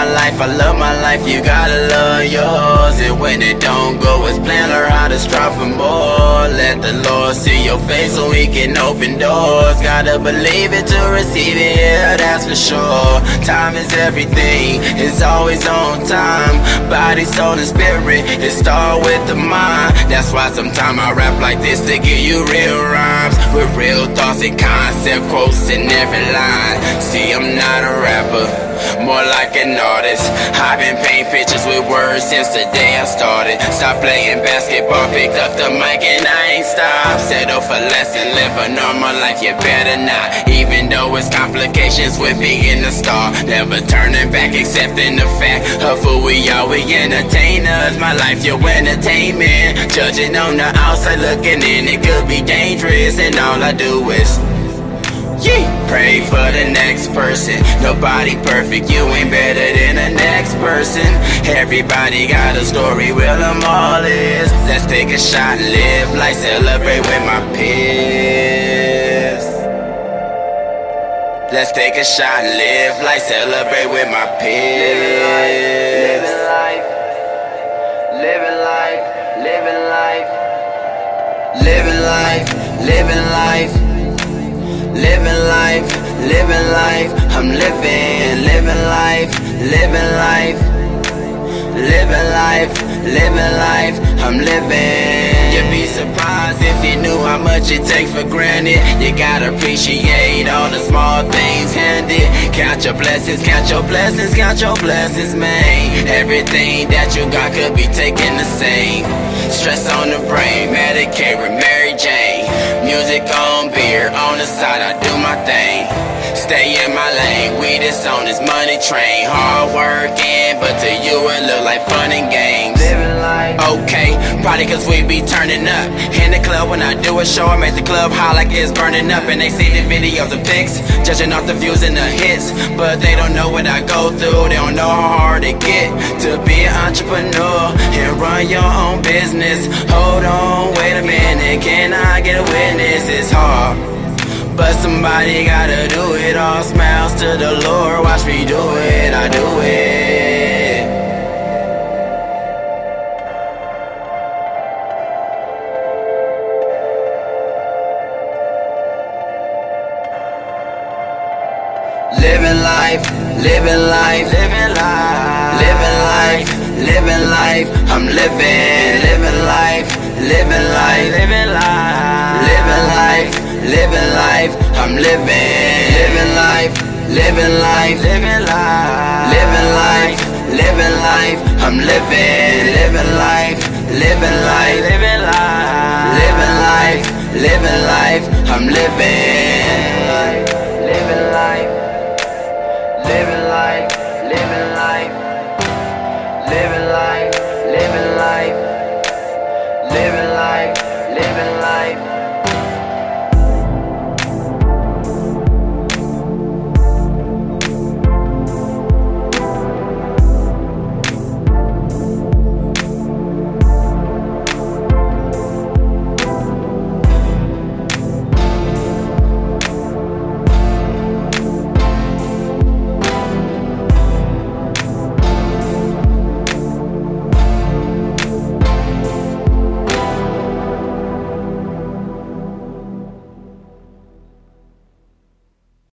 my life, I love my life, you gotta love yours. And when it don't go as planned, learn how to strive for more. Let the Lord see your face so He can open doors. Gotta believe it to receive it, yeah, that's for sure. Time is everything, it's always on time. Body, soul, and spirit, it start with the mind. That's why sometimes I rap like this to give you real rhymes. With real thoughts and concept quotes in every line. See, I'm not a rapper more like an artist. I've been painting pictures with words since the day I started. Stop playing basketball, picked up the mic and I ain't stopped. Settle for less and live a normal life, you better not. Even though it's complications with being a star, never turning back, accepting the fact of who we are. We entertainers, my life, your entertainment. Judging on the outside, looking in, it could be dangerous, and all I do is. Yeah. Pray for the next person. Nobody perfect, you ain't better than the next person. Everybody got a story, well, them all is. Let's take a shot, live life, celebrate with my peers. Let's take a shot, live life, celebrate with my peers. Living life, living life, living life, living life, living life. Living life, living life, living life. I'm living, living life, living life, living life, living life, I'm living. You'd be surprised if you knew how much it takes for granted. You gotta appreciate all the small things handed. Count your blessings, count your blessings, count your blessings, man. Everything that you got could be taken the same. Stress on the brain, Medicaid, with Mary Jane. Music on beer, on the side, Stay in my lane, we just on this money train. Hard working, but to you it look like fun and games. Okay, probably cause we be turning up. In the club when I do a show, I'm at the club high like it's burning up. And they see the videos and pics, judging off the views and the hits. But they don't know what I go through, they don't know how hard it get to be an entrepreneur and run your own business. Hold on, wait a minute, can I get a witness? It's hard. But somebody gotta do it all. Smiles to the Lord, watch me do it, I do it. Living life, living life, living life, living life, living life. I'm living, living life, living life, living life, living life, living life. I'm living, living life, living life, living life, living life, living life. I'm living, living life, living life, living life, living life, living life. I'm living, living life living life, living life, living life.